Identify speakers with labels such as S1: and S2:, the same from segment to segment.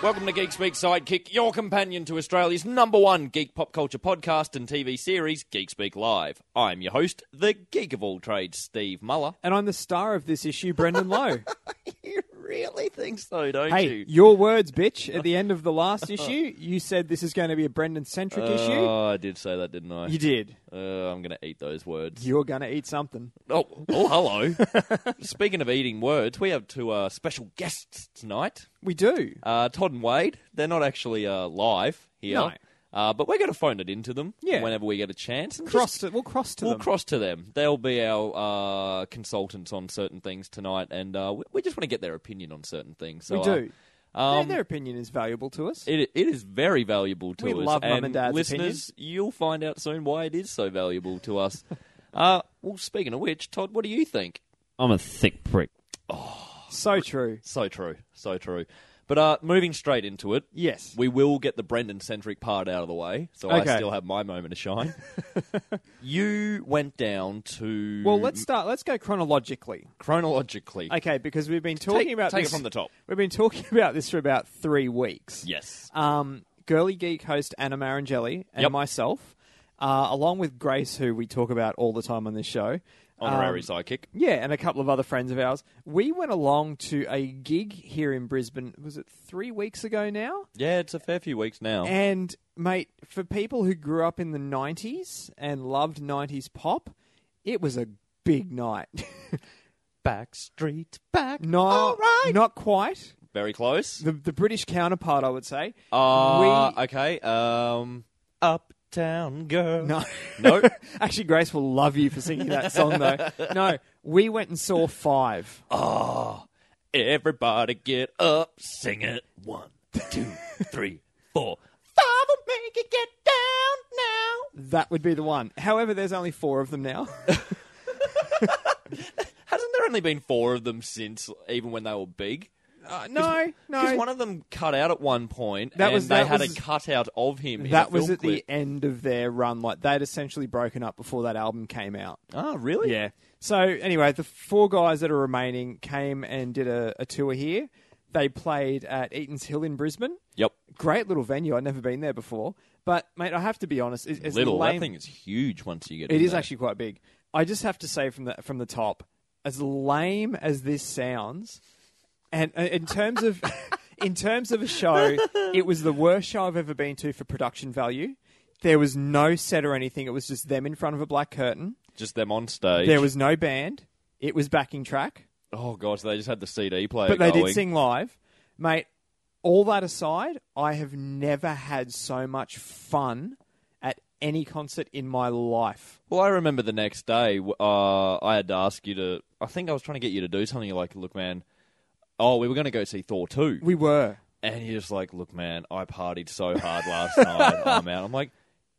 S1: Welcome to Geek Speak Sidekick, your companion to Australia's number one geek pop culture podcast and TV series, Geek Speak Live. I'm your host, the geek of all trades, Steve Muller.
S2: And I'm the star of this issue, Brendan Lowe.
S1: You really think so, don't
S2: hey,
S1: you?
S2: your words, bitch. At the end of the last issue, you said this is going to be a Brendan centric issue.
S1: Oh, I did say that, didn't I?
S2: You did.
S1: Uh, I'm going to eat those words.
S2: You're going to eat something.
S1: Oh, oh, hello. Speaking of eating words, we have two uh, special guests tonight.
S2: We do.
S1: Uh, Todd and Wade. They're not actually uh, live here.
S2: No.
S1: Uh, but we're going to phone it into them
S2: Yeah.
S1: whenever we get a chance. and
S2: Cross
S1: just-
S2: to, we'll cross to
S1: we'll
S2: them.
S1: cross to them. They'll be our uh, consultants on certain things tonight, and uh, we, we just want to get their opinion on certain things. So,
S2: we do.
S1: Uh,
S2: their,
S1: um,
S2: their opinion is valuable to us.
S1: it, it is very valuable to
S2: We
S1: us.
S2: love Mum and Dad's
S1: listeners, you'll find out soon why it is so valuable to us. uh, well, speaking of which, Todd, what do you think?
S3: I'm a thick prick.
S2: so true.
S1: So true, so true. But uh, moving straight into it,
S2: Yes.
S1: we will get the Brendan centric part out of the way, so I
S2: Okay.
S1: still have my moment to shine. you went down to
S2: well, let's start. Let's go chronologically.
S1: chronologically.
S2: Okay, because we've been talking
S1: take,
S2: about
S1: take
S2: this
S1: it from the top.
S2: We've been talking about this for about three weeks.
S1: Yes.
S2: um, Girly Geek host Anna Marangelli and
S1: Yep.
S2: myself, uh, along with Grace, who we talk about all the time on this show.
S1: Honorary
S2: Um,
S1: sidekick.
S2: yeah, and a couple of other friends of ours. We went along to a gig here in Brisbane. Was it three weeks ago now?
S1: Yeah, it's a fair few weeks now.
S2: And mate, for people who grew up in the '90s and loved '90s pop, it was a big night.
S1: Backstreet back.
S2: no,
S1: All right.
S2: not quite.
S1: Very close.
S2: The the British counterpart, I would say.
S1: Uh,
S2: we-
S1: okay. Um, Uptown Girl.
S2: No.
S1: No?
S2: Actually, Grace will love you for singing that song, though. No, we went and saw Five.
S1: Oh, everybody get up, sing it. One, two, three, four. Five will make it get down now.
S2: That would be the one. However, there's only four of them now.
S1: Hasn't there only been four of them since, even when they were big?
S2: Uh, no,
S1: Because
S2: no.
S1: one of them cut out at one point,
S2: That
S1: and
S2: was-
S1: they
S2: that
S1: had
S2: was-
S1: a cutout of him. in
S2: that
S1: a
S2: was
S1: film
S2: at the end of their run. Like they'd essentially broken up before that album came out.
S1: Oh, really?
S2: Yeah. So anyway, the four guys that are remaining came and did a, a tour here. They played at Eaton's Hill in Brisbane.
S1: Yep.
S2: Great little venue. I'd never been there before. But mate, I have to be honest. It's, it's
S1: Little.
S2: lame.
S1: That thing is huge once you get.
S2: It
S1: in
S2: is
S1: there.
S2: actually quite big. I just have to say from the from the top, as lame as this sounds, and uh, in terms of in terms of a show, it was the worst show I've ever been to for production value. There was no set or anything. It was just them in front of a black curtain.
S1: just them on stage.
S2: There was no band. It was backing track,
S1: Oh gosh, they just had the CD player.
S2: but they
S1: going.
S2: did sing live, mate. All that aside, I have never had so much fun at any concert in my life.
S1: Well, I remember the next day, uh, I had to ask you to. I think I was trying to get you to do something. You're like, look, man. Oh, we were going to go see Thor two,
S2: We were.
S1: and you're just like, look, man, I partied so hard last night. I'm out. I'm like,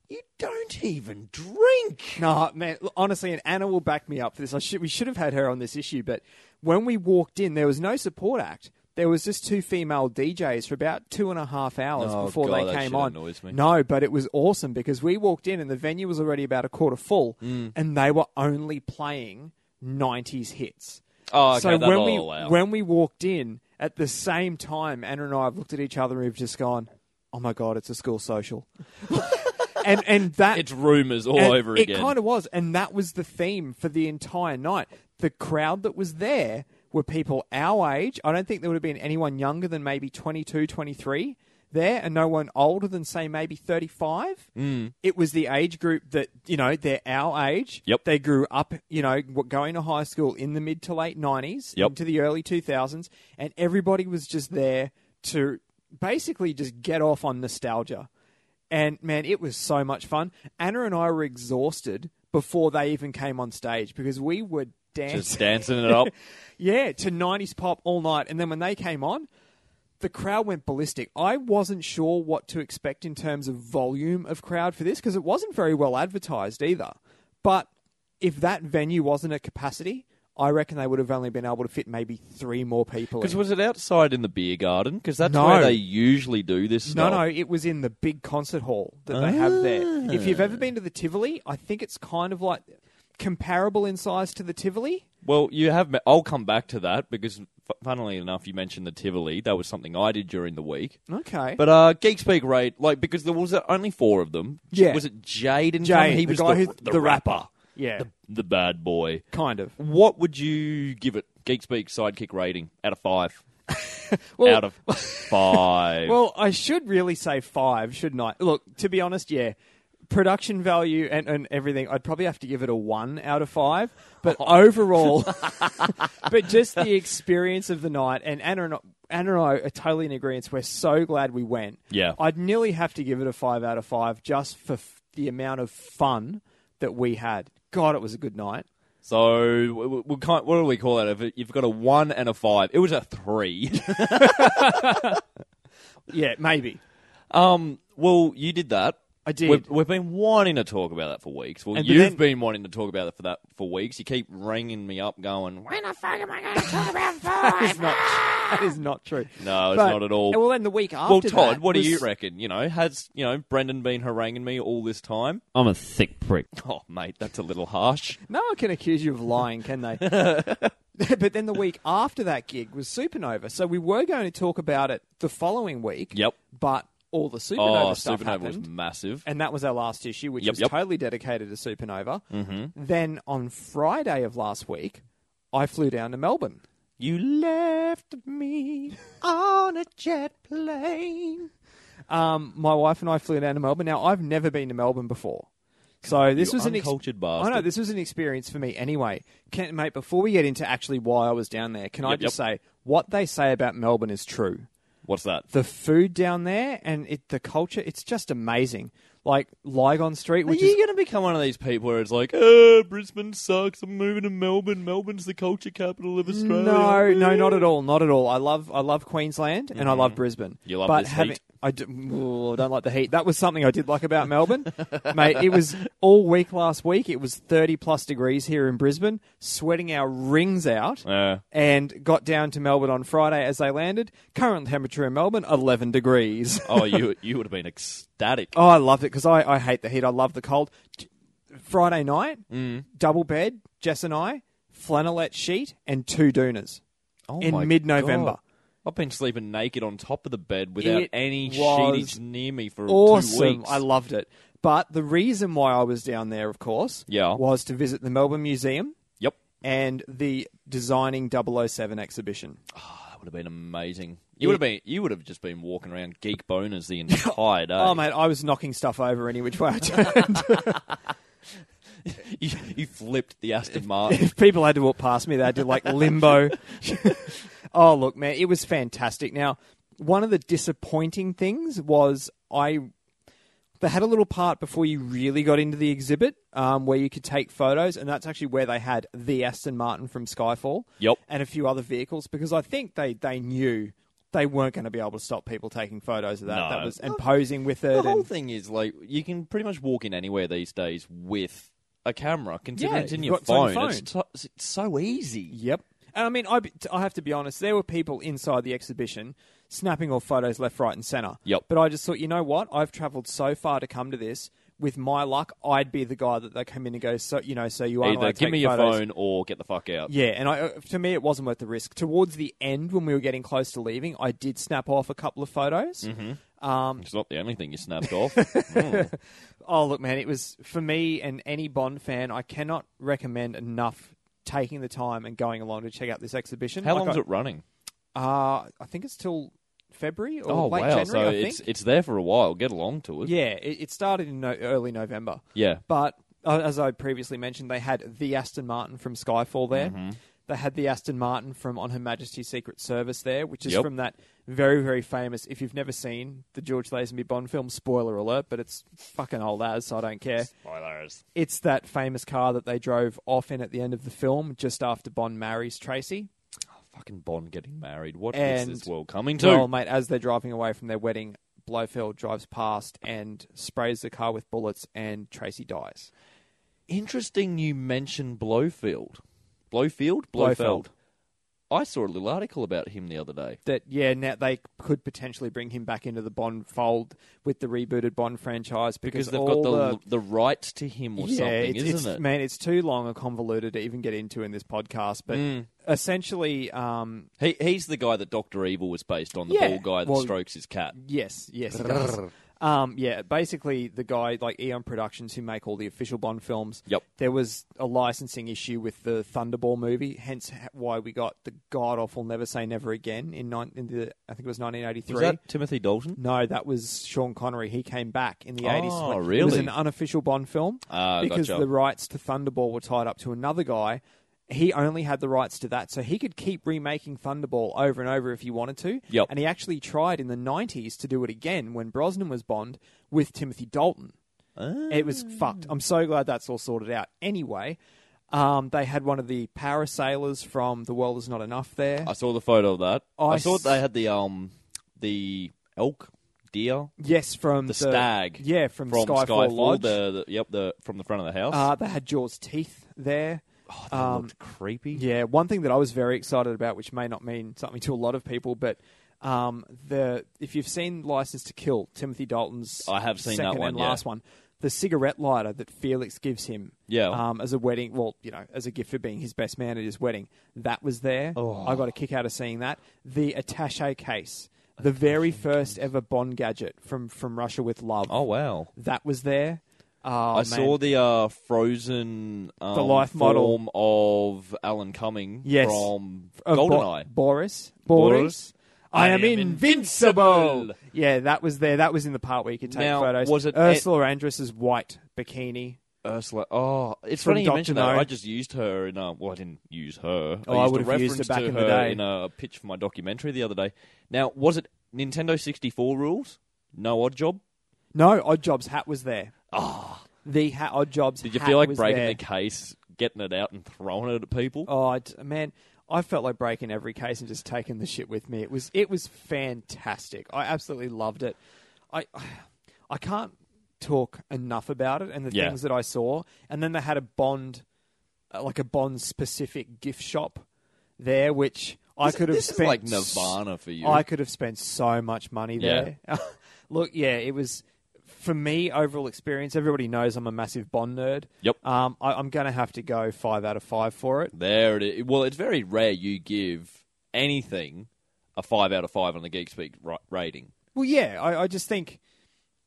S1: you don't even drink.
S2: No, man. Honestly, and Anna will back me up for this. I should, we should have had her on this issue, but when we walked in, there was no support act. There was just two female DJs for about two and a half hours
S1: Oh,
S2: before
S1: God,
S2: they came on. No, but it was awesome because we walked in and the venue was already about a quarter full,
S1: Mm.
S2: and they were only playing '90s hits.
S1: Oh, okay,
S2: so when we
S1: allow.
S2: when we walked in at the same time, Anna and I have looked at each other and we've just gone, "Oh my god, it's a school social," and and that
S1: it's rumors all over
S2: it
S1: again.
S2: kind of was, and that was the theme for the entire night. The crowd that was there were people our age. I don't think there would have been anyone younger than maybe 22, 23 there, and no one older than say maybe 35. Mm. It was the age group that, you know, they're our age.
S1: Yep.
S2: They grew up, you know, going to high school in the mid to late 90s
S1: Yep.
S2: into the early 2000s, and everybody was just there to basically just get off on nostalgia. And man, it was so much fun. Anna and I were exhausted before they even came on stage because we were dancing.
S1: just dancing it up.
S2: yeah, to 90s pop all night. And then when they came on, the crowd went ballistic. I wasn't sure what to expect in terms of volume of crowd for this because it wasn't very well advertised either. But if that venue wasn't at capacity, I reckon they would have only been able to fit maybe three more people.
S1: Because
S2: in.
S1: was it outside in the beer garden? Because that's
S2: No.
S1: where they usually do this
S2: No,
S1: stuff.
S2: no, no, it was in the big concert hall that they have there. If you've
S1: Ah.
S2: ever been to the Tivoli, I think it's kind of like comparable in size to the Tivoli.
S1: Well, you have. me- I'll come back to that because, f- funnily enough, you mentioned the Tivoli. That was something I did during the week.
S2: Okay.
S1: But uh, Geek Speak rate, like because there was uh, only four of them.
S2: Yeah.
S1: Was it Jade in
S2: Jay,
S1: He
S2: the
S1: was
S2: guy
S1: the,
S2: who's
S1: the, rapper,
S2: Yeah,
S1: the bad boy.
S2: kind of.
S1: What would you give it? Geek Speak sidekick rating out of five.
S2: Well,
S1: out of five.
S2: Well, I should really say five, shouldn't I? Look, to be honest, yeah. Production value and, and everything, I'd probably have to give it a one out of five. But overall, but just the experience of the night, and Anna and, I- Anna and I are totally in agreement. We're so glad we went.
S1: Yeah.
S2: I'd nearly have to give it a five out of five just for f- the amount of fun that we had. God, it was a good night.
S1: so we, can't, what do we call that? If you've got a one and a five, it was a three.
S2: Yeah, maybe.
S1: um. Well, you did that.
S2: I did.
S1: We've, we've been wanting to talk about that for weeks. Well,
S2: And but
S1: you've
S2: then-
S1: been wanting to talk about it for that for weeks. You keep ringing me up, going,
S3: When the fuck am I going to talk about
S2: That is
S3: five?
S2: not, that is not true.
S1: "No, it's
S2: But-
S1: not at all."
S2: Well, then the week after
S1: Well, Todd,
S2: that
S1: what do
S2: was-
S1: you reckon? You know, has you know Brendan been haranguing me all this time?
S4: I'm a thick prick.
S1: Oh, mate, that's a little harsh.
S2: No one can accuse you of lying, can they? but then the week after that gig was Supernova, so we were going to talk about it the following week.
S1: Yep.
S2: But all the Supernova
S1: Oh,
S2: stuff
S1: Supernova
S2: happened,
S1: was massive.
S2: and that was our last issue, which
S1: Yep,
S2: was
S1: yep.
S2: totally dedicated to Supernova. Mm-hmm. Then on Friday of last week, I flew down to Melbourne.
S1: You left me on a jet plane.
S2: Um, my wife and I flew down to Melbourne. Now I've never been to Melbourne before. So this
S1: You
S2: was an ex-
S1: uncultured
S2: I know this was an experience for me anyway. Can, mate, before we get into actually why I was down there, can I
S1: Yep,
S2: just say what they say about Melbourne is true.
S1: What's that?
S2: The food down there and it, the culture, it's just amazing. Like Lygon Street,
S1: Are
S2: which
S1: you
S2: is
S1: going to become one of these people where it's like, oh, Brisbane sucks. I'm moving to Melbourne. Melbourne's the culture capital of Australia.
S2: no, no, not at all, not at all. I love, I love Queensland and I love Brisbane.
S1: Mm-hmm. You love
S2: but
S1: this
S2: having,
S1: heat.
S2: I do, ooh, I don't like the heat. That was something I did like about Melbourne, mate. It was all week last week. It was thirty plus degrees here in Brisbane, sweating our rings out. And got down to Melbourne on Friday as they landed. Current temperature in Melbourne, 11 degrees.
S1: oh, you you would have been ecstatic.
S2: oh, I loved it because I, I hate the heat. I love the cold. Friday night,
S1: Mm.
S2: double bed, Jess and I, flannelette sheet, and two doonas
S1: Oh
S2: in mid-November.
S1: I've been sleeping naked on top of the bed without
S2: It
S1: any
S2: was
S1: sheetage near me for two
S2: Awesome.
S1: weeks.
S2: I loved it. But the reason why I was down there, of course,
S1: Yeah.
S2: was to visit the Melbourne Museum
S1: Yep.
S2: and the Designing 007 exhibition.
S1: Ah, that would have been amazing. You would have been. You would have just been walking around geek boners the entire day.
S2: Oh, mate, I was knocking stuff over any which way I turned.
S1: you, you flipped the Aston Martin.
S2: if people had to walk past me, they had to like limbo. oh, look, man, it was fantastic. Now, one of the disappointing things was I. They had a little part before you really got into the exhibit um, where you could take photos, and that's actually where they had the Aston Martin from Skyfall
S1: Yep.
S2: and a few other vehicles because I think they, they knew they weren't going to be able to stop people taking photos of that.
S1: No.
S2: That was and posing with it.
S1: The whole
S2: and,
S1: thing is like you can pretty much walk in anywhere these days with a camera. Considering
S2: Yeah,
S1: it's in your
S2: got- it's on
S1: phone, It's, so, it's so easy.
S2: Yep. And I mean, I, I have to be honest, there were people inside the exhibition snapping off photos left, right, and centre.
S1: Yep.
S2: But I just thought, you know what? I've travelled so far to come to this. With my luck, I'd be the guy that they come in and go, so you know, so you are
S1: Either give me your
S2: photos.
S1: phone or get the fuck out.
S2: Yeah, and I, uh, to me, it wasn't worth the risk. Towards the end, when we were getting close to leaving, I did snap off a couple of photos.
S1: Mm-hmm.
S2: Um,
S1: It's not the only thing you snapped off. Mm.
S2: oh, look, man, it was for me and any Bond fan. I cannot recommend enough taking the time and going along to check out this exhibition.
S1: How
S2: Like
S1: long's
S2: I,
S1: it running?
S2: Uh, I think it's till February or
S1: Oh
S2: late
S1: wow!
S2: January.
S1: so
S2: I
S1: it's
S2: think.
S1: it's there for a while. Get along to it.
S2: yeah, it, it started in no, early November,
S1: Yeah.
S2: but uh, as I previously mentioned, they had the Aston Martin from Skyfall there.
S1: Mm-hmm.
S2: They had the Aston Martin from On Her Majesty's Secret Service there, which is
S1: Yep.
S2: from that very very famous. If you've never seen the George Lazenby Bond film, spoiler alert, but it's fucking old as, so I don't care.
S1: Spoilers.
S2: It's that famous car that they drove off in at the end of the film, just after Bond marries Tracy.
S1: Oh, Fucking Bond getting married. What
S2: And-
S1: is this world coming to?
S2: Well, mate, as they're driving away from their wedding, Blofeld drives past and sprays the car with bullets, and Tracy dies.
S1: Interesting. You mention Blowfield. Blowfield.
S2: Blofeld.
S1: I saw a little article about him the other day.
S2: that yeah, now they could potentially bring him back into the Bond fold with the rebooted Bond franchise because,
S1: Because they've
S2: all
S1: got the the rights to him or
S2: yeah,
S1: something,
S2: it's,
S1: isn't
S2: it's,
S1: it?
S2: Man, it's too long and convoluted to even get into in this podcast. But
S1: Mm.
S2: essentially, um,
S1: He he's the guy that Doctor Evil was based on, the
S2: Yeah,
S1: bald guy that
S2: well-
S1: strokes his cat.
S2: yes, yes, he does. Um, yeah, basically the guy like Eon Productions who make all the official Bond films.
S1: Yep.
S2: There was a licensing issue with the Thunderball movie, hence why we got the god awful Never Say Never Again in, nine, in the I think it was 1983.
S1: Was that Timothy Dalton?
S2: No, that was Sean Connery. He came back in the
S1: Oh,
S2: 80s. It was an unofficial Bond film
S1: Ah,
S2: because
S1: gotcha.
S2: the rights to Thunderball were tied up to another guy. He only had the rights to that, so he could keep remaking Thunderball over and over if he wanted to.
S1: Yep.
S2: And he actually tried in the 90s to do it again when Brosnan was Bond with Timothy Dalton. It was fucked. I'm so glad that's all sorted out. Anyway, um, they had one of the parasailers from The World Is Not Enough there.
S1: I saw the photo of that.
S2: I
S1: I, saw
S2: s-
S1: they had the um the elk, deer,
S2: yes, from
S1: the, stag.
S2: Yeah, from,
S1: from
S2: Skyfall,
S1: Skyfall.
S2: Lodge.
S1: The, the yep, the from the front of the house.
S2: Uh, they had Jaws' teeth there.
S1: Oh, that
S2: um,
S1: looked creepy.
S2: Yeah, one thing that I was very excited about, which may not mean something to a lot of people, but um, the if you've seen License to Kill, Timothy Dalton's
S1: I have seen that one,
S2: and
S1: yeah.
S2: last one, the cigarette lighter that Felix gives him,
S1: Yeah.
S2: um, as a wedding, well, you know, as a gift for being his best man at his wedding, that was there.
S1: Oh.
S2: I got a kick out of seeing that. The attaché case, the very first ever Bond gadget from from Russia with Love,
S1: Oh wow.
S2: that was there. Oh,
S1: I
S2: man.
S1: saw the uh, frozen um,
S2: The life model.
S1: of Alan Cumming
S2: Yes.
S1: from
S2: Of Bo-
S1: Goldeneye.
S2: Boris.
S1: Boris.
S2: Boris. I,
S1: I
S2: am
S1: am
S2: invincible.
S1: invincible.
S2: Yeah, that was there. That was in the part where you could take
S1: Now,
S2: photos.
S1: was it-
S2: Ursula Andress's white bikini?
S1: Ursula. Oh, it's funny you mentioned that. I just used her in a. Well, I didn't use her.
S2: Oh, I
S1: used a
S2: would've used
S1: reference
S2: her back in the day.
S1: in a pitch for my documentary the other day. Now, was it Nintendo 64 rules? No Oddjob.
S2: No, Oddjob's hat was there.
S1: Ah,
S2: The hat, Oddjob's.
S1: did you feel like breaking
S2: there.
S1: the case, getting it out, and throwing it at people?
S2: Oh man, I felt like breaking every case and just taking the shit with me. It was it was fantastic. I absolutely loved it. I I can't talk enough about it and the
S1: Yeah.
S2: things that I saw. And then they had a Bond, uh, like a Bond specific gift shop there, which I could have spent
S1: like Nirvana for you.
S2: I could have spent so much money there. Look, yeah, it was for me overall experience. Everybody knows I'm a massive Bond nerd.
S1: Yep.
S2: Um, I, I'm going to have to go five out of five for it.
S1: There it is. Well, it's very rare you give anything a five out of five on the Geek Speak ra- rating.
S2: Well, yeah, I, I just think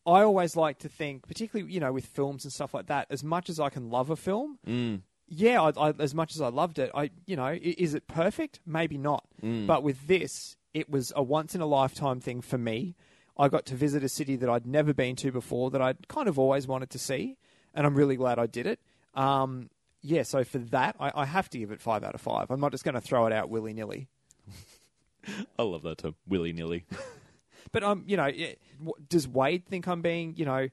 S2: I always like to think, particularly you know with films and stuff like that. As much as I can love a film,
S1: Mm.
S2: yeah, I, I, as much as I loved it, I you know, i- is it perfect? Maybe not.
S1: Mm.
S2: But with this, it was a once in a lifetime thing for me. I got to visit a city that I'd never been to before, that I'd kind of always wanted to see, and I'm really glad I did it. Um, yeah, so for that, I, I have to give it five out of five. I'm not just going to throw it out willy nilly.
S1: I love that term, willy nilly.
S2: But um, you know, it, w- does Wade think I'm being, you know,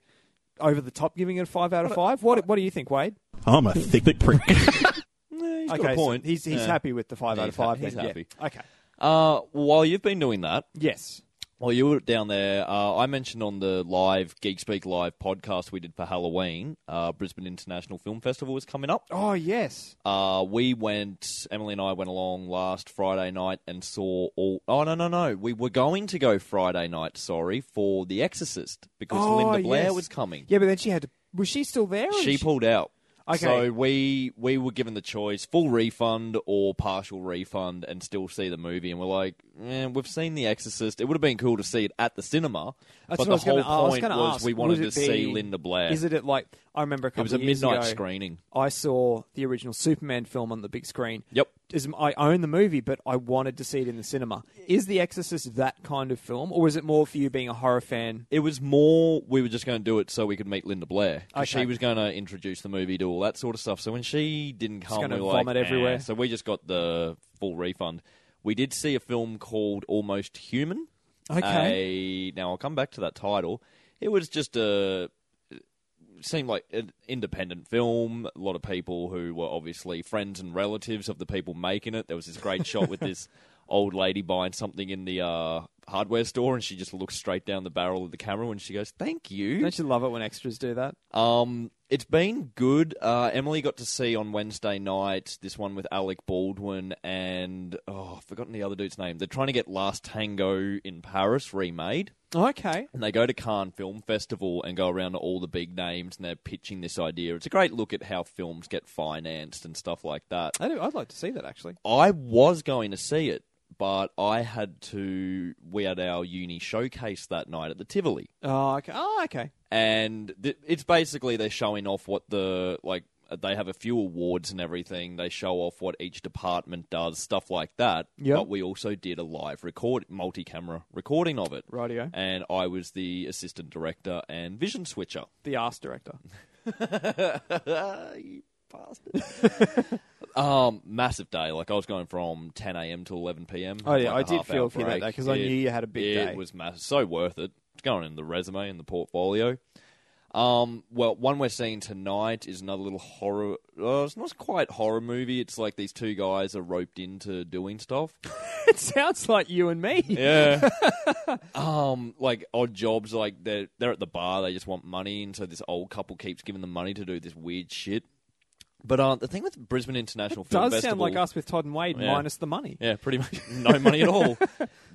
S2: over the top, giving it a five out of five? What What do you think, Wade?
S4: I'm a thick, thick prick.
S1: he's got
S2: okay,
S1: a
S2: so
S1: point.
S2: he's he's
S1: Yeah.
S2: happy with the five out of
S1: He's ha-
S2: five.
S1: he's
S2: then, yeah.
S1: happy.
S2: Okay.
S1: Uh, while you've been doing that,
S2: Yes.
S1: While you were down there, uh, I mentioned on the live Geek Speak Live podcast we did for Halloween, uh, Brisbane International Film Festival was coming up.
S2: Oh yes.
S1: Uh, we went, Emily and I went along last Friday night and saw all. Oh, no, no, no. We were going to go Friday night, sorry, for The Exorcist because
S2: Oh,
S1: Linda Blair
S2: yes.
S1: was coming.
S2: Yeah, but then she had to. Was she still there? or
S1: She pulled out.
S2: Okay.
S1: So we we were given the choice: full refund or partial refund, and still see the movie. And we're like, eh, we've seen The Exorcist. It would have been cool to see it at the cinema,
S2: That's
S1: but the
S2: was gonna-
S1: whole
S2: was
S1: point was
S2: ask,
S1: we wanted to
S2: it
S1: see Linda Blair.
S2: Is it at like I remember a
S1: it
S2: couple
S1: was a midnight
S2: ago,
S1: screening.
S2: I saw the original Superman film on the big screen.
S1: Yep.
S2: Is- I own the movie, but I wanted to see it in the cinema. Is The Exorcist that kind of film, or is it more for you being a horror fan?
S1: It was more we were just going to do it so we could meet Linda Blair. 'Cause
S2: Okay.
S1: She was going to introduce the movie, do all that sort of stuff. So when she didn't come,
S2: gonna
S1: we were like,
S2: vomit
S1: "Eh."
S2: everywhere.
S1: So we just got the full refund. We did see a film called Almost Human.
S2: Okay.
S1: A, now I'll come back to that title. It was just a seemed like an independent film. A lot of people who were obviously friends and relatives of the people making it. There was this great shot with this old lady buying something in the uh, hardware store, and she just looks straight down the barrel of the camera when she goes, "Thank you."
S2: Don't you love it when extras do that?
S1: Um, it's been good. Uh, Emily got to see on Wednesday night this one with Alec Baldwin and oh I've forgotten the other dude's name. They're trying to get Last Tango in Paris remade.
S2: Okay.
S1: And they go to Cannes Film Festival and go around to all the big names and they're pitching this idea. It's a great look at how films get financed and stuff like that.
S2: I do, I'd like to see that actually.
S1: I was going to see it, but I had to. We had our uni showcase that night at the Tivoli.
S2: Oh, okay. Oh, okay.
S1: and th- it's basically they're showing off what the like uh, they have a few awards and everything they show off what each department does stuff like that
S2: Yep.
S1: but we also did a live record multi-camera recording of it
S2: Rightio.
S1: and i was the assistant director and vision switcher
S2: The ass director.
S1: you bastard um massive day like i was going from 10 a.m to 11 p.m
S2: Oh yeah,
S1: Like
S2: I
S1: a
S2: did feel
S1: hour
S2: for that day because I knew you had a big
S1: it
S2: day.
S1: It was massive, so worth it. It's going in the resume and the portfolio. Um, well, one we're seeing tonight is another little horror. Uh, it's not quite horror movie. It's like these two guys are roped into doing stuff.
S2: it sounds like you and me.
S1: Yeah. um, like odd jobs. Like they're they're at the bar. They just want money, and so this old couple keeps giving them money to do this weird shit. But uh, the thing with Brisbane International Film
S2: Does
S1: Festival,
S2: sound like us with Todd and Wade
S1: Yeah.
S2: minus the money.
S1: Yeah, pretty much no money at all.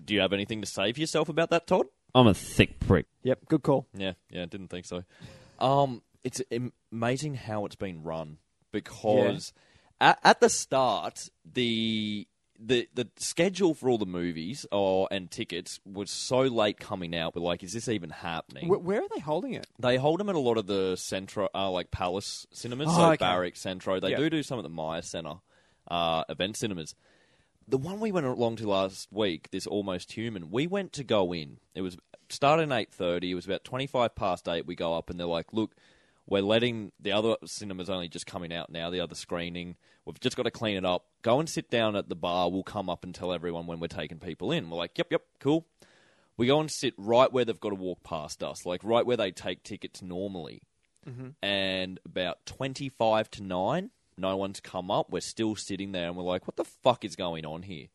S1: Do you have anything to say for yourself about that, Todd?
S4: I'm a thick prick.
S2: Yep, good call.
S1: Yeah, yeah, didn't think so. Um, it's am- amazing how it's been run because at, at the start the the the schedule for all the movies or and tickets was so late coming out. We're like, is this even happening?
S2: Wh- where are they holding it?
S1: they hold them at a lot of the Centro, uh, like Palace cinemas,
S2: Oh,
S1: so
S2: okay.
S1: Barrack, Centro. They
S2: Yeah.
S1: do do some at the Myer Centre uh, event cinemas. The one we went along to last week, this Almost Human, we went to go in. It was started at eight thirty. It was about twenty five past eight. We go up and they're like, "Look, we're letting the other cinemas only just coming out now. The other screening, we've just got to clean it up. Go and sit down at the bar. We'll come up and tell everyone when we're taking people in." We're like, "Yep, yep, cool." We go and sit right where they've got to walk past us, like right where they take tickets normally. Mm-hmm. And about 25 to 9, no one's come up. We're still sitting there and we're like, what the fuck is going on here?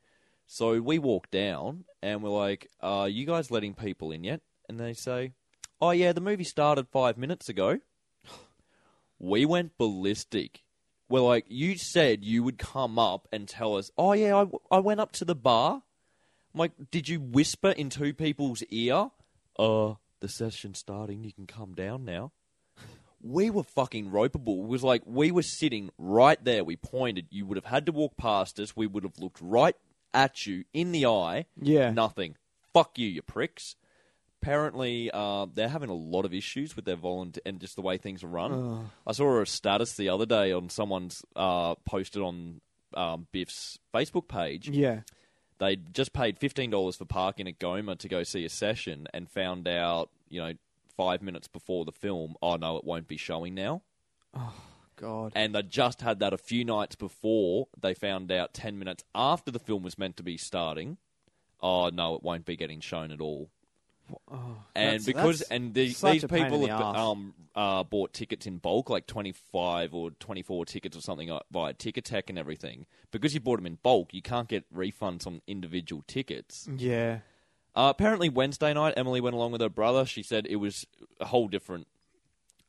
S1: So we walk down and we're like, are you guys letting people in yet? And they say, oh, yeah, the movie started five minutes ago. We went ballistic. We're like, you said you would come up and tell us, oh, yeah, I, I went up to the bar. I'm like, did you whisper in two people's ear? Uh, the session's starting. You can come down now. We were fucking ropeable. It was like we were sitting right there. We pointed. You would have had to walk past us. We would have looked right at you in the eye.
S2: Yeah.
S1: Nothing. Fuck you, you pricks. Apparently, uh, they're having a lot of issues with their volunteer and just the way things are run. I saw a status the other day on someone's uh, posted on um, Biff's Facebook page
S2: Yeah.
S1: they just paid fifteen dollars for parking at Goma to go see a session, and found out, you know, five minutes before the film, oh no, it won't be showing now.
S2: Oh God.
S1: And they just had that a few nights before. They found out ten minutes after the film was meant to be starting. Oh no, it won't be getting shown at all. And
S2: that's-
S1: because
S2: that's
S1: and the, these
S2: a pain in
S1: people have um, uh, bought tickets in bulk, like twenty five or twenty four tickets or something uh, via Ticketek and everything. Because you bought them in bulk, you can't get refunds on individual tickets.
S2: Yeah.
S1: Uh, apparently, Wednesday night, Emily went along with her brother. She said it was a whole different.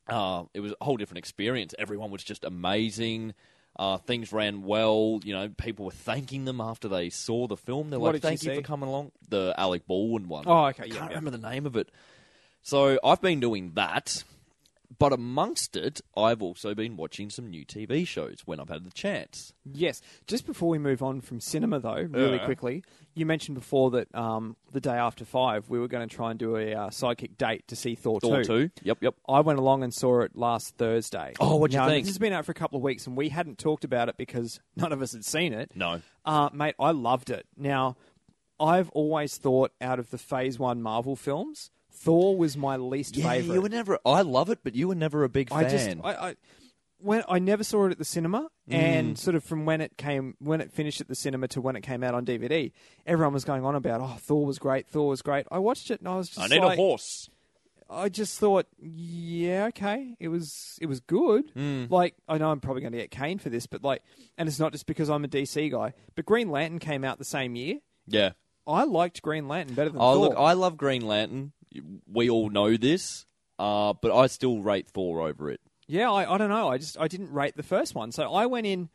S1: Uh, it was a whole different experience. Everyone was just amazing. Uh, things ran well. You know, people were thanking them after they saw the film. They're
S2: What
S1: like,
S2: did
S1: "Thank you
S2: see?
S1: for coming along." The Alec Baldwin one.
S2: Oh, okay, yeah,
S1: Can't
S2: yeah.
S1: remember the name of it. So I've been doing that, but amongst it, I've also been watching some new TV shows when I've had the chance.
S2: Yes. Just before we move on from cinema, though, really
S1: Yeah.
S2: quickly, you mentioned before that um, the day after five, we were going to try and do a uh, sidekick date to see Thor,
S1: Thor
S2: 2.
S1: two. Yep, yep.
S2: I went along and saw it last Thursday.
S1: Oh, what'd you
S2: Now,
S1: think?
S2: This has been out for a couple of weeks, and we hadn't talked about it because none of us had seen it.
S1: No.
S2: Uh, mate, I loved it. Now, I've always thought out of the Phase 1 Marvel films, Thor was my least
S1: Yeah,
S2: favorite.
S1: you were never. I love it, but you were never a big fan.
S2: I just I, I when I never saw it at the cinema,
S1: Mm.
S2: and sort of from when it came when it finished at the cinema to when it came out on DVD, everyone was going on about oh Thor was great, Thor was great. I watched it and I was just
S1: I need
S2: like,
S1: a horse.
S2: I just thought yeah okay it was it was good.
S1: Hmm.
S2: Like I know I'm probably going to get caned for this, but like and it's not just because I'm a DC guy, but Green Lantern came out the same year.
S1: Yeah.
S2: I liked Green Lantern better than
S1: Oh,
S2: Thor.
S1: look, I love Green Lantern. We all know this, uh, but I still rate Thor over it.
S2: Yeah, I, I don't know. I just I didn't rate the first one, so I went in.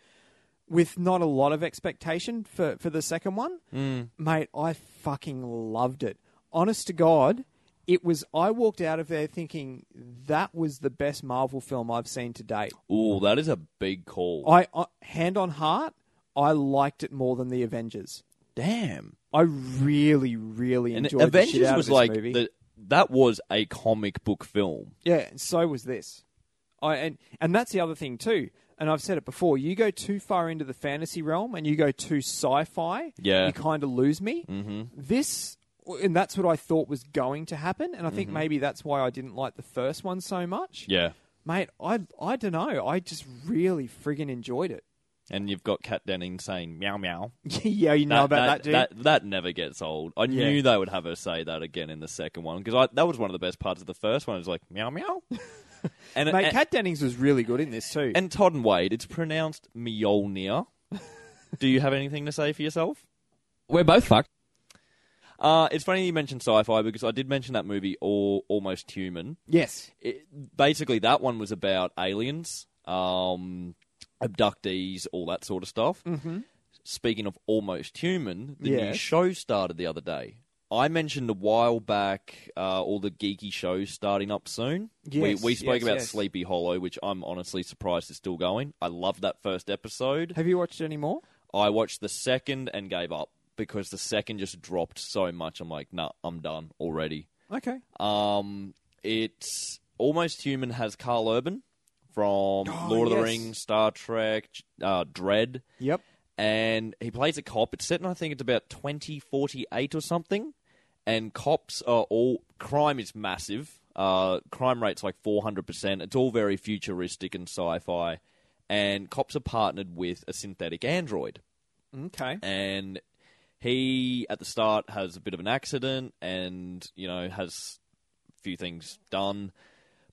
S2: with not a lot of expectation for, for the second one.
S1: Mm.
S2: Mate, I fucking loved it. Honest to God, it was. I walked out of there thinking that was the best Marvel film I've seen to date.
S1: Ooh, that is a big call.
S2: I, I hand on heart, I liked it more than the Avengers.
S1: Damn.
S2: I really, really
S1: And
S2: enjoyed the
S1: Avengers
S2: shit out
S1: was like
S2: movie.
S1: the, that was a comic book film.
S2: Yeah, and so was this. I and and that's the other thing too. And I've said it before. You go too far into the fantasy realm, and you go too sci-fi.
S1: Yeah.
S2: you kind of lose me.
S1: Mm-hmm.
S2: This, and that's what I thought was going to happen. And I think
S1: Mhm.
S2: maybe that's why I didn't like the first one so much.
S1: Yeah.
S2: Mate, I I don't know. I just really friggin' enjoyed it.
S1: And you've got Kat Denning saying meow meow.
S2: yeah, you know about that, dude.
S1: That, that never gets old. I
S2: Yeah.
S1: knew they would have her say that again in the second one because that was one of the best parts of the first one. It was like meow meow. and,
S2: Mate,
S1: and,
S2: Kat Dennings was really good in this too.
S1: and Todd and Wade, it's pronounced Mjolnir. Do you have anything to say for yourself?
S4: We're both fucked.
S1: Uh, it's funny you mentioned sci-fi because I did mention that movie, All Almost Human.
S2: yes,
S1: It, basically, that one was about aliens, um, abductees, all that sort of stuff.
S2: mm-hmm.
S1: Speaking of Almost Human, the new show started the other day. I mentioned a while back uh, all the geeky shows starting up soon. we
S2: Yes,
S1: we spoke
S2: yes,
S1: about
S2: yes.
S1: Sleepy Hollow, which I'm honestly surprised is still going. I loved that first episode.
S2: Have you watched any more?
S1: I watched the second and gave up because the second just dropped so much. I'm like, nah, I'm done already.
S2: Okay.
S1: Um, it's Almost Human has Karl Urban from
S2: Oh,
S1: Lord of the. Rings, Star Trek, uh, Dread,
S2: Yep.
S1: and he plays a cop. It's set in I think it's about 2048 or something, and cops are all crime is massive. Uh, crime rate's like 400 percent. It's all very futuristic and sci-fi, and cops are partnered with a synthetic android
S2: Okay.
S1: and he at the start has a bit of an accident and you know has a few things done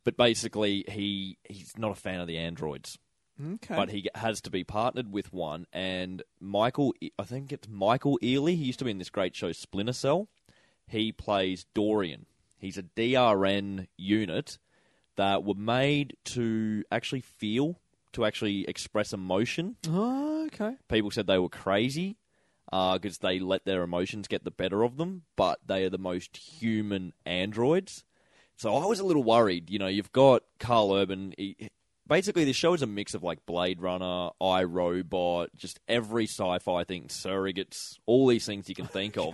S1: but basically he he's not a fan of the androids
S2: Okay.
S1: but he has to be partnered with one and michael i think it's michael ealy he used to be in this great show splinter cell he plays dorian he's a drn unit that were made to actually feel to actually express emotion
S2: Oh, okay.
S1: people said they were crazy uh, because they let their emotions get the better of them, but they are the most human androids. So I was a little worried. You know, you've got Karl Urban. He, basically, the show is a mix of like Blade Runner, iRobot, just every sci-fi thing, surrogates, all these things you can think of.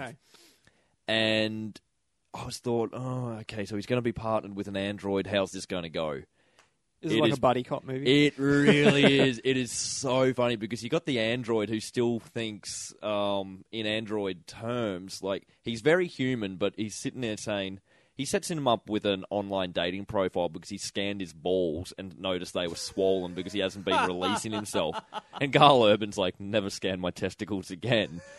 S1: And I was thought, oh, okay, so he's going to be partnered with an android. How's this going to go?
S2: Is it,
S1: It
S2: like
S1: is-
S2: a buddy cop movie?
S1: It really is. It is so funny because you got the android who still thinks um, in android terms. Like he's very human, but he's sitting there saying he sets him up with an online dating profile because he scanned his balls and noticed they were swollen because he hasn't been releasing himself. And Karl Urban's like, never scan my testicles again.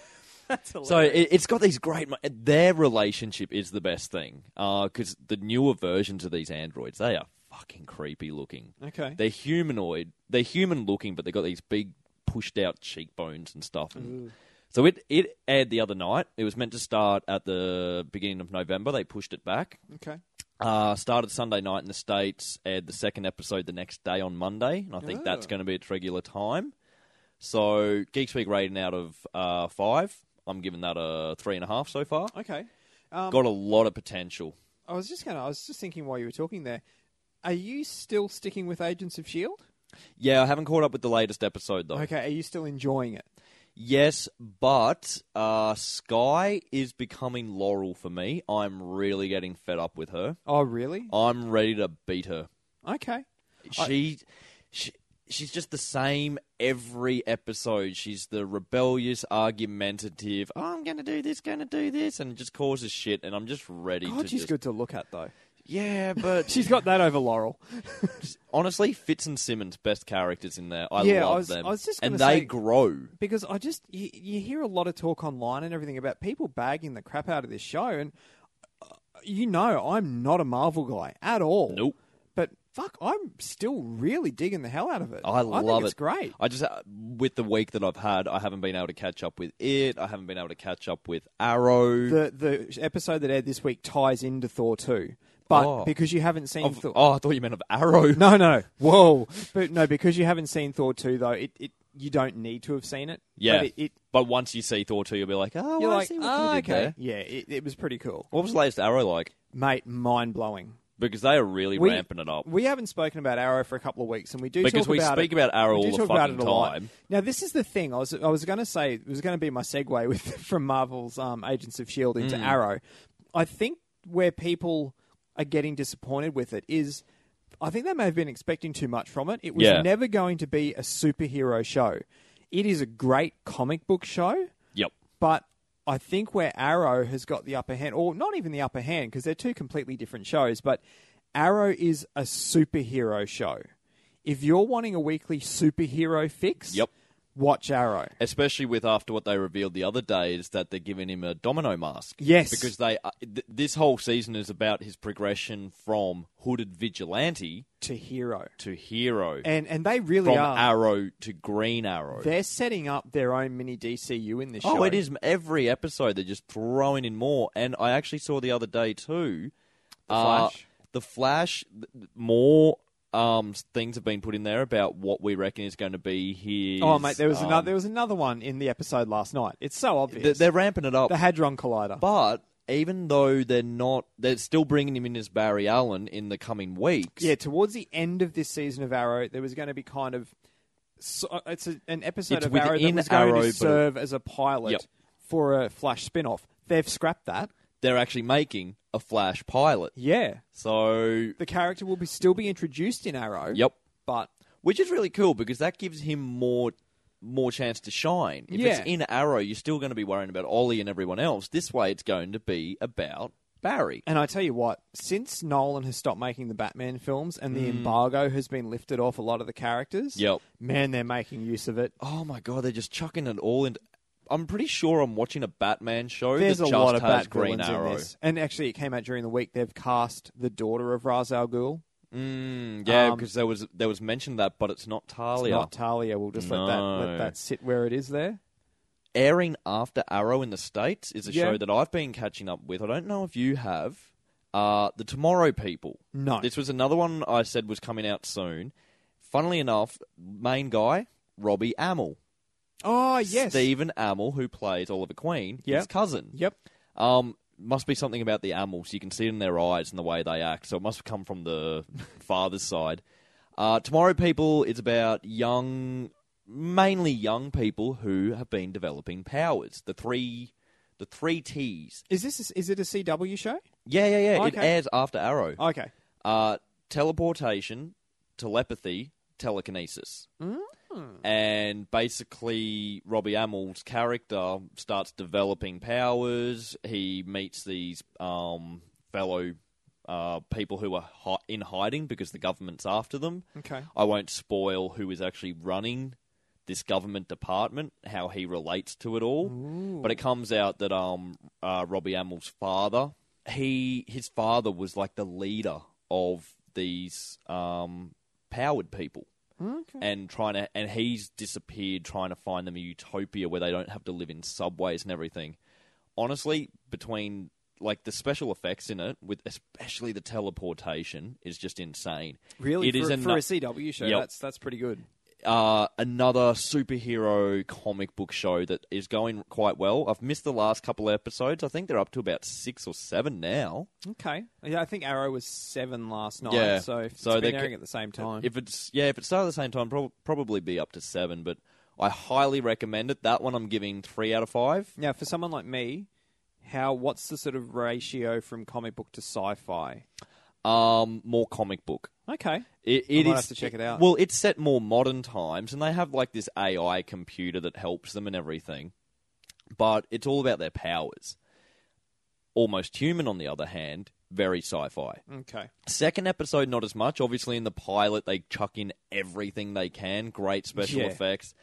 S1: So it, it's got these great. Their relationship is the best thing uh, because the newer versions of these androids they are fucking creepy looking.
S2: okay.
S1: They're humanoid. They're human looking, but they've got these big pushed out cheekbones and stuff. And so it it aired the other night. It was meant to start at the beginning of November. They pushed it back.
S2: Okay.
S1: Uh, started Sunday night in the States, aired the second episode the next day on Monday, and I think that's
S2: Oh.
S1: going to be its regular time. So, Geek Speak rating out of uh, five. I'm giving that a three and a half so far.
S2: Okay. Um,
S1: Got a lot of potential.
S2: I was just gonna. I was just thinking while you were talking there. Are you still sticking with Agents of Shield?
S1: Yeah, I haven't caught up with the latest episode though.
S2: Okay. Are you still enjoying it?
S1: Yes, but uh, Skye is becoming Laurel for me. I'm really getting fed up with her.
S2: Oh, really?
S1: I'm ready to beat her.
S2: Okay. I-
S1: She, she she's just the same every episode. She's the rebellious, argumentative. Oh, I'm going to do this, going to do this, and just causes shit. And I'm just ready
S2: God,
S1: to
S2: she's
S1: just
S2: good to look at though.
S1: Yeah. But
S2: She's got that over Laurel.
S1: honestly, Fitz and Simmons best characters in there. I
S2: Yeah, I
S1: love
S2: was-
S1: them,
S2: I was just
S1: and
S2: gonna
S1: they
S2: say-
S1: grow.
S2: because I just you, you hear a lot of talk online and everything about people bagging the crap out of this show, and uh, you know I'm not a Marvel guy at all.
S1: Nope.
S2: But fuck, I'm still really digging the hell out of it.
S1: I
S2: think
S1: love
S2: it's
S1: it.
S2: great.
S1: I just uh, with the week that I've had, I haven't been able to catch up with it. I haven't been able to catch up with Arrow.
S2: The the episode that aired this week ties into Thor two, but
S1: Oh.
S2: because you haven't seen
S1: Of-
S2: Thor,
S1: oh, I thought you meant of Arrow.
S2: no, no, whoa, but no, because you haven't seen Thor two though, it, it you don't need to have seen it.
S1: Yeah.
S2: but it, it
S1: But once you see Thor two, you'll be like, oh,
S2: you're
S1: well, I
S2: like,
S1: see what
S2: oh,
S1: they did
S2: okay,
S1: there."
S2: yeah, it, it was pretty cool,
S1: What was the latest Arrow like?
S2: mate. Mind blowing.
S1: Because they are really
S2: We-
S1: ramping it up.
S2: We haven't spoken about Arrow for a couple of weeks, and we do
S1: Because
S2: talk
S1: we
S2: about
S1: speak
S2: it.
S1: about Arrow
S2: we do
S1: all the
S2: talk about
S1: fucking
S2: it a lot.
S1: time.
S2: Now, this is the thing. I was I was going to say it was going to be my segue with from Marvel's um, Agents of Shield into
S1: Mm.
S2: Arrow. I think where people are getting disappointed with it is. I think they may have been expecting too much from it. It was
S1: Yeah.
S2: never going to be a superhero show. It is a great comic book show,
S1: Yep.
S2: but I think where Arrow has got the upper hand, or not even the upper hand, because they're two completely different shows, but Arrow is a superhero show. If you're wanting a weekly superhero fix,
S1: Yep.
S2: Watch Arrow.
S1: Especially with after what they revealed the other day is that they're giving him a domino mask.
S2: Yes.
S1: Because they uh, th- this whole season is about his progression from hooded vigilante
S2: To hero.
S1: to hero.
S2: And and they really
S1: from
S2: are.
S1: Arrow to Green Arrow.
S2: They're setting up their own mini DCU in this show.
S1: Oh, it is every episode. They're just throwing in more. And I actually saw the other day too.
S2: The
S1: uh,
S2: Flash.
S1: the Flash. More um, things have been put in there about what we reckon is going to be his.
S2: Oh, mate, there was
S1: um,
S2: another there was another one in the episode last night. It's so obvious.
S1: th- They're ramping it up.
S2: the Hadron Collider.
S1: But even though they're not, they're still bringing him in as Barry Allen in the coming weeks.
S2: Yeah, towards the end of this season of Arrow, there was going to be kind of so, uh, it's a, an episode
S1: It's
S2: of Arrow that was going
S1: Arrow,
S2: to serve as a pilot
S1: Yep.
S2: for a Flash spin-off. They've scrapped that.
S1: They're actually making a Flash pilot.
S2: Yeah,
S1: So,
S2: the character will be still be introduced in Arrow.
S1: yep,
S2: but
S1: which is really cool because that gives him more more chance to shine. If
S2: Yeah.
S1: it's in Arrow, you're still going to be worrying about Ollie and everyone else. This way, it's going to be about Barry.
S2: and I tell you what, since Nolan has stopped making the Batman films and the embargo has been lifted off a lot of the characters,
S1: Mm. Yep.
S2: man, they're making use of it.
S1: Oh my god, they're just chucking it all into. I'm pretty sure I'm watching a Batman show
S2: There's
S1: that
S2: a lot of Bat
S1: Green Arrow.
S2: in this, and actually, it came out during the week. They've cast the daughter of Ra's al Ghul.
S1: Mm, yeah,
S2: Um,
S1: because there was there was mention that, but it's not
S2: It's
S1: Talia.
S2: not Talia. We'll just let that
S1: No.
S2: let that sit where it is there.
S1: airing after Arrow in the States is a
S2: Yeah.
S1: show that I've been catching up with. I don't know if you have. Uh, the Tomorrow People.
S2: No.
S1: This was another one I said was coming out soon. Funnily enough, main guy, Robbie Amell.
S2: Oh yes.
S1: Stephen Amell, who plays Oliver Queen,
S2: Yep.
S1: his cousin.
S2: Yep.
S1: Um, must be something about the Amells. You can see it in their eyes and the way they act. So it must come from the father's side. Uh, Tomorrow People is about young, mainly young people who have been developing powers. The three, the three T's.
S2: Is this is it a CW show?
S1: Yeah, yeah, yeah. It
S2: Okay.
S1: airs after Arrow.
S2: Okay.
S1: Uh, teleportation, telepathy, telekinesis. And basically, Robbie Amell's character starts developing powers. He meets these um, fellow uh, people who are hi- in hiding because the government's after them.
S2: Okay.
S1: I won't spoil who is actually running this government department, how he relates to it all. But it comes out that um, uh, Robbie Amell's father, he his father was like the leader of these um, powered people.
S2: Okay.
S1: And trying to, and he's disappeared trying to find them a utopia where they don't have to live in subways and everything. Honestly, between like the special effects in it, with especially the teleportation, is just insane.
S2: Really,
S1: it
S2: for,
S1: is
S2: for a CW show,
S1: Yep.
S2: that's that's pretty good.
S1: Uh, another superhero comic book show that is going quite well. I've missed the last couple episodes. I think they're up to about six or seven now.
S2: Okay. Yeah, I think Arrow was seven last night.
S1: Yeah.
S2: So if
S1: So they're
S2: airing at the same time.
S1: If it's yeah, if it started at the same time, prob- probably be up to seven. But I highly recommend it. That one I'm giving three out of five.
S2: now, for someone like me, how what's the sort of ratio from comic book to sci-fi?
S1: Um, more comic book.
S2: Okay.
S1: It, it is-
S2: have to check it out.
S1: Well, it's set more modern times, and they have like this AI computer that helps them and everything. But it's all about their powers. Almost human, on the other hand, very sci-fi.
S2: Okay.
S1: Second episode, not as much. Obviously, in the pilot, they chuck in everything they can. Great special
S2: Yeah.
S1: effects.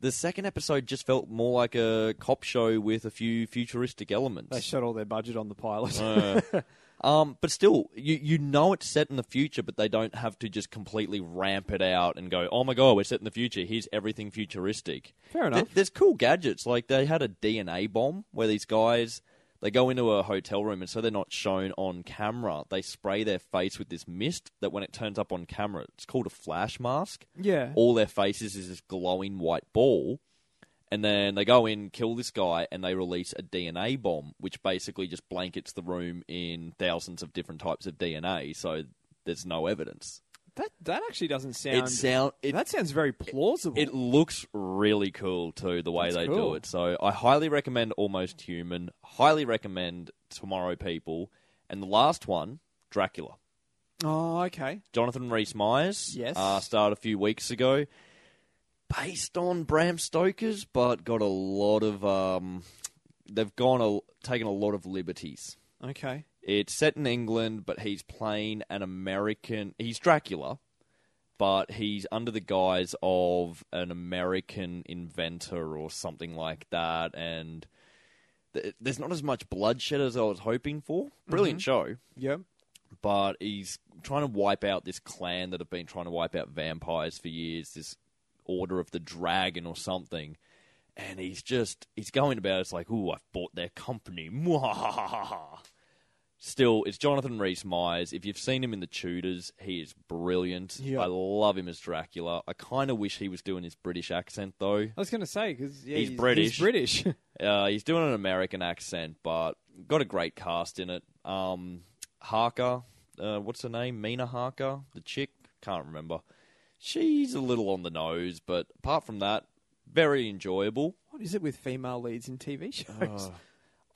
S1: The second episode just felt more like a cop show with a few futuristic elements.
S2: They shot all their budget on the pilot.
S1: Uh, um, but still, you you know it's set in the future, but they don't have to just completely ramp it out and go, "Oh my god, we're set in the future. Here's everything futuristic."
S2: Fair
S1: Th-
S2: enough.
S1: there's cool gadgets like they had a DNA bomb where these guys They go into a hotel room, and so they're not shown on camera. They spray their face with this mist that, when it turns up on camera, it's called a flash mask.
S2: Yeah.
S1: All their faces is this glowing white ball, and then they go in, kill this guy, and they release a DNA bomb, which basically just blankets the room in thousands of different types of DNA. So there's no evidence.
S2: That that actually doesn't sound.
S1: It sound it
S2: that sounds very plausible.
S1: it looks really cool too, the way
S2: That's
S1: they
S2: cool.
S1: do it. So I highly recommend Almost Human. Highly recommend Tomorrow People, and the last one, Dracula.
S2: oh, okay.
S1: Jonathan Rhys Myers.
S2: Yes.
S1: Uh, started a few weeks ago. Based on Bram Stoker's, but got a lot of. Um, they've gone a, taken a lot of liberties.
S2: Okay.
S1: It's set in England, but he's playing an American. He's Dracula, but he's under the guise of an American inventor or something like that. And th- there's not as much bloodshed as I was hoping for. Brilliant show
S2: Yeah
S1: but he's trying to wipe out this clan that have been trying to wipe out vampires for years, this Order of the Dragon or something. And he's just, he's going about it, it's like, ooh, I've bought their company. Still, it's Jonathan Rhys Myers. If you've seen him in The Tudors, he is brilliant.
S2: Yeah.
S1: I love him as Dracula. I kind of wish he was doing his British accent, though.
S2: I was going to say because yeah,
S1: He's British.
S2: He's British.
S1: Uh, he's doing an American accent, but got a great cast in it. Um, Harker, uh, what's her name? Mina Harker, the chick. Can't remember. She's a little on the nose, but apart from that, very enjoyable.
S2: what is it with female leads in TV shows? Oh.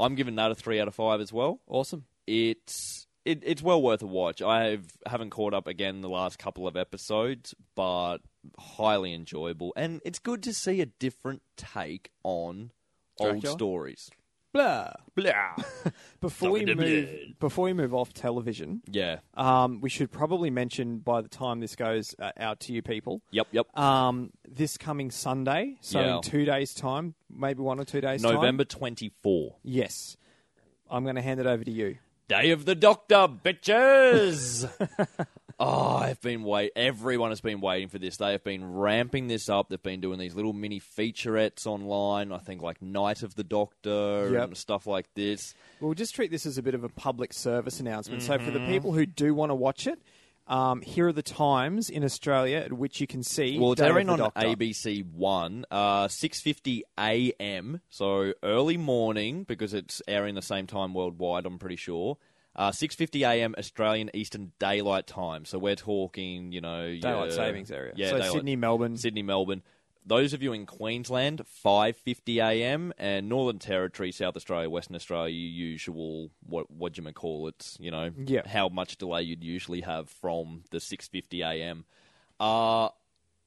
S1: I'm giving that a three out of five as well.
S2: awesome.
S1: It's it, it's well worth a watch. I have, haven't caught up again the last couple of episodes, but highly enjoyable, and it's good to see a different take on old stories.
S2: Blah.
S1: Blah.
S2: Before we move, before we move off television,
S1: yeah.
S2: um, we should probably mention by the time this goes uh, out to you people,
S1: Yep. Yep.
S2: um, this coming Sunday, so
S1: Yeah.
S2: in two days' time, maybe one or two days' time.
S1: November 24.
S2: Yes, I'm going to hand it over to you.
S1: Day of the Doctor, bitches! oh, I've been wait. Everyone has been waiting for this. They have been ramping this up. They've been doing these little mini featurettes online. I think like Night of the Doctor
S2: Yep.
S1: and stuff like this.
S2: We'll just treat this as a bit of a public service announcement. So
S1: Mm-hmm.
S2: for the people who do want to watch it, um, here are the times in Australia at which you can see.
S1: Well, it's airing on
S2: Doctor.
S1: ABC One, uh, six fifty a.m. So early morning because it's airing the same time worldwide. I'm pretty sure. Uh, six fifty a.m. Australian Eastern Daylight Time. So we're talking, you know,
S2: Daylight
S1: your-
S2: savings area.
S1: Yeah,
S2: so
S1: daylight-
S2: Sydney, Melbourne.
S1: Sydney, Melbourne. Those of you in Queensland, 5:50 a.m. and Northern Territory, South Australia, Western Australia, your usual what what do you call it? You know,
S2: Yeah.
S1: how much delay you'd usually have from the 6:50 a.m. Uh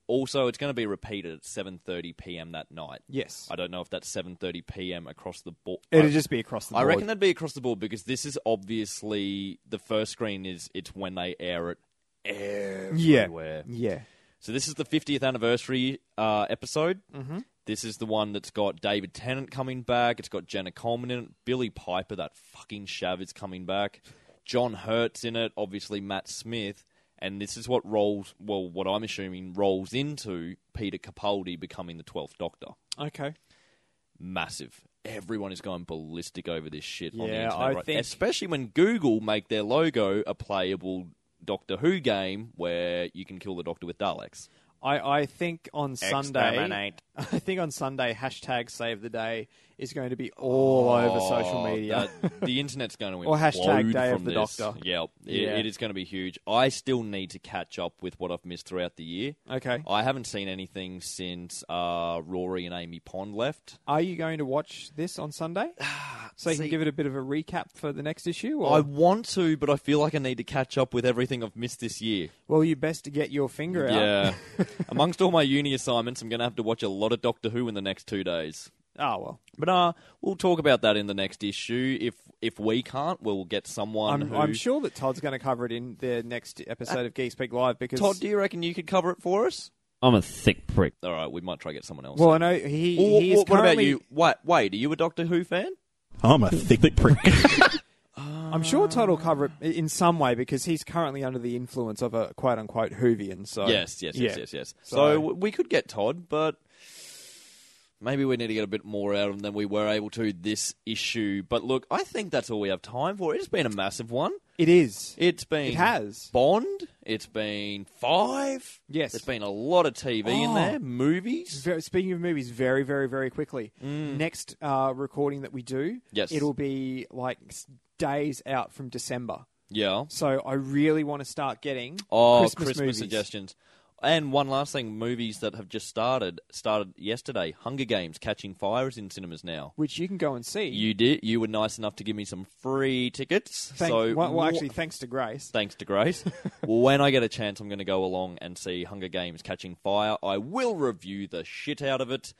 S1: also, it's going to be repeated at 7:30 p.m. that night.
S2: Yes.
S1: I don't know if that's 7:30 p.m. across the board.
S2: It'll just be across the
S1: I reckon that'd be across the board because this is obviously the first screen is it's when they air it
S2: yeah.
S1: everywhere.
S2: Yeah.
S1: So this is the 50th anniversary uh, episode. Mm-hmm. This is the one that's got David Tennant coming back. It's got Jenna Coleman in it. Billie Piper, that fucking shav, is coming back. John Hurt's in it. Obviously Matt Smith. And this is what rolls, well, what I'm assuming rolls into Peter Capaldi becoming the 12th Doctor.
S2: Okay.
S1: Massive. Everyone is going ballistic over this shit on the
S2: Yeah,
S1: internet,
S2: I
S1: right?
S2: think-
S1: especially when Google make their logo a playable Doctor Who game where you can kill the Doctor with Daleks.
S2: I, I think on Sunday,
S1: Exterminate.
S2: I think on Sunday, hashtag save the day is going to be all over social
S1: Oh,
S2: media.
S1: that- the internet's going to be
S2: Or hashtag Day of
S1: from
S2: the
S1: this.
S2: Doctor.
S1: Yep, it,
S2: Yeah.
S1: it is going to be huge. I still need to catch up with what I've missed throughout the year.
S2: okay.
S1: I haven't seen anything since uh, Rory and Amy Pond left.
S2: Are you going to watch this on Sunday? So you
S1: See-
S2: can give it a bit of a recap for the next issue? Or?
S1: I want to, but I feel like I need to catch up with everything I've missed this year.
S2: well, you best to get your finger out.
S1: Yeah. Amongst all my uni assignments, I'm going to have to watch a lot of Doctor Who in the next two days.
S2: Oh, well.
S1: But uh, we'll talk about that in the next issue. If if we can't, we'll get someone
S2: I'm,
S1: who.
S2: I'm sure that Todd's going to cover it in the next episode of Geek Speak Live because.
S1: Todd, do you reckon you could cover it for us?
S4: I'm a thick prick.
S1: All right, we might try to get someone else.
S2: well, I know he,
S1: Well,
S2: he is
S1: what, what about you? Wait, wait, are you a Doctor Who fan?
S4: I'm a thick, thick prick.
S2: I'm sure Todd will cover it in some way because he's currently under the influence of a quote unquote Whovian. So
S1: yes, yes, yes,
S2: yeah.
S1: yes, yes. So,
S2: So-
S1: we could get Todd, but maybe we need to get a bit more out of them than we were able to this issue. But look, I think that's all we have time for. It's been a massive one.
S2: It is.
S1: It's been
S2: It has.
S1: Bond. It's been five.
S2: Yes.
S1: There's been a lot of TV in
S2: Oh.
S1: there. Movies.
S2: Ve- Speaking of movies, very, very, very quickly. Next uh, recording that we do,
S1: Mm. Yes.
S2: it'll be like days out from December.
S1: Yeah.
S2: So I really want to start getting
S1: Oh,
S2: Christmas,
S1: Christmas, suggestions. And one last thing, movies that have just started started yesterday. Hunger Games: Catching Fire is in cinemas now.
S2: which you can go and see.
S1: You did. You were nice enough to give me some free tickets.
S2: Thank,
S1: so
S2: well, well, actually, thanks to Grace.
S1: thanks to Grace. when I get a chance, I'm going to go along and see Hunger Games: Catching Fire. I will review the shit out of it,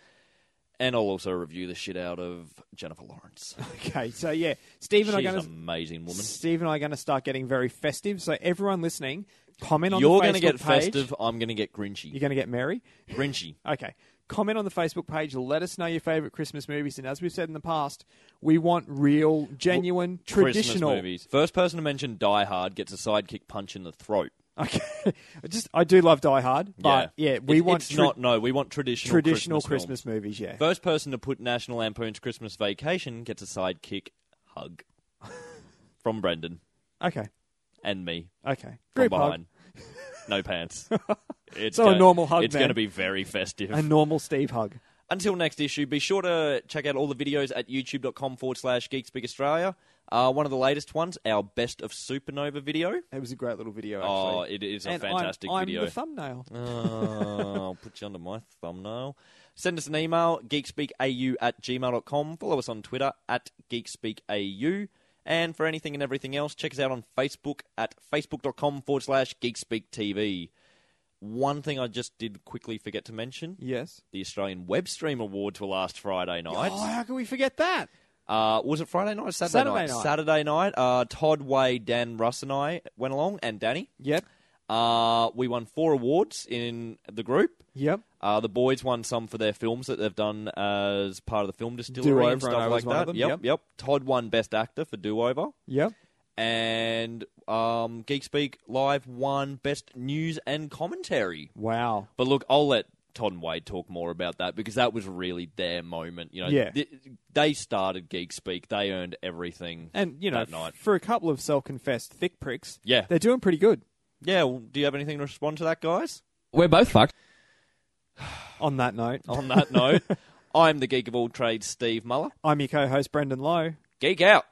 S1: and I'll also review the shit out of Jennifer Lawrence.
S2: Okay, so yeah, Steve and I
S1: She's
S2: are going to
S1: amazing woman.
S2: Steve and I are going to start getting very festive. So everyone listening, comment on Facebook?
S1: You're
S2: the
S1: gonna get
S2: page.
S1: festive. I'm going to get grinchy.
S2: You're going to get merry.
S1: Grinchy.
S2: Okay. Comment on the Facebook page. Let us know your favourite Christmas movies. And as we've said in the past, we want real, genuine, traditional.
S1: Christmas movies. First person to mention Die Hard gets a sidekick punch in the throat.
S2: Okay. I Just, I do love Die Hard, but yeah, we want
S1: it's
S2: tra-
S1: not. No, we want traditional
S2: traditional
S1: Christmas,
S2: Christmas,
S1: films.
S2: movies. Yeah.
S1: First person to put National Lampoon's Christmas Vacation gets a sidekick hug from Brendan
S2: Okay.
S1: And me
S2: Okay.
S1: from
S2: Group hug.
S1: behind. No pants. It's
S2: So a normal hug
S1: It's going to be very festive.
S2: A normal Steve hug.
S1: Until next issue, be sure to check out all the videos at youtube.com forward slash Geekspeak Australia. Uh, one of the latest ones, our Best of Supernova video.
S2: It was a great little video.
S1: Oh,
S2: Actually.
S1: it is a
S2: and
S1: fantastic
S2: I'm, I'm
S1: video.
S2: the thumbnail.
S1: Oh, I'll put you under my thumbnail. Send us an email, geekspeakau at gmail.com. Follow us on Twitter at geekspeakau. And for anything and everything else, check us out on Facebook at facebook.com forward slash geekspeaktv. One thing I just did quickly forget to mention
S2: Yes.
S1: the Australian Web Stream Awards were last Friday night.
S2: Oh, how can we forget that?
S1: Uh, was it Friday night or Saturday,
S2: Saturday
S1: night?
S2: night.
S1: Saturday night. Uh, Todd, Wade, Dan, Russ, and I went along, and Danny.
S2: Yep.
S1: Uh, we won four awards in the group.
S2: Yep.
S1: Uh, the boys won some for their films that they've done as part of the film distillery
S2: Do-Over,
S1: and stuff like
S2: was one of
S1: that. Yep,
S2: yep.
S1: yep. Todd won Best Actor for Do Over,
S2: Yep.
S1: and um, Geek Speak Live won Best News and Commentary.
S2: Wow.
S1: But look, I'll let Todd and Wade talk more about that because that was really their moment. You know,
S2: Yeah.
S1: th- they started Geek Speak, they earned everything,
S2: And you know,
S1: that night.
S2: for a couple of self-confessed thick pricks,
S1: Yeah.
S2: they're doing pretty good.
S1: Yeah. Well, do you have anything to respond to that, guys?
S4: We're both fucked.
S2: On that note,
S1: On that note, I'm the geek of all trades, Steve Muller.
S2: I'm your co-host Brendan Lowe.
S1: Geek out.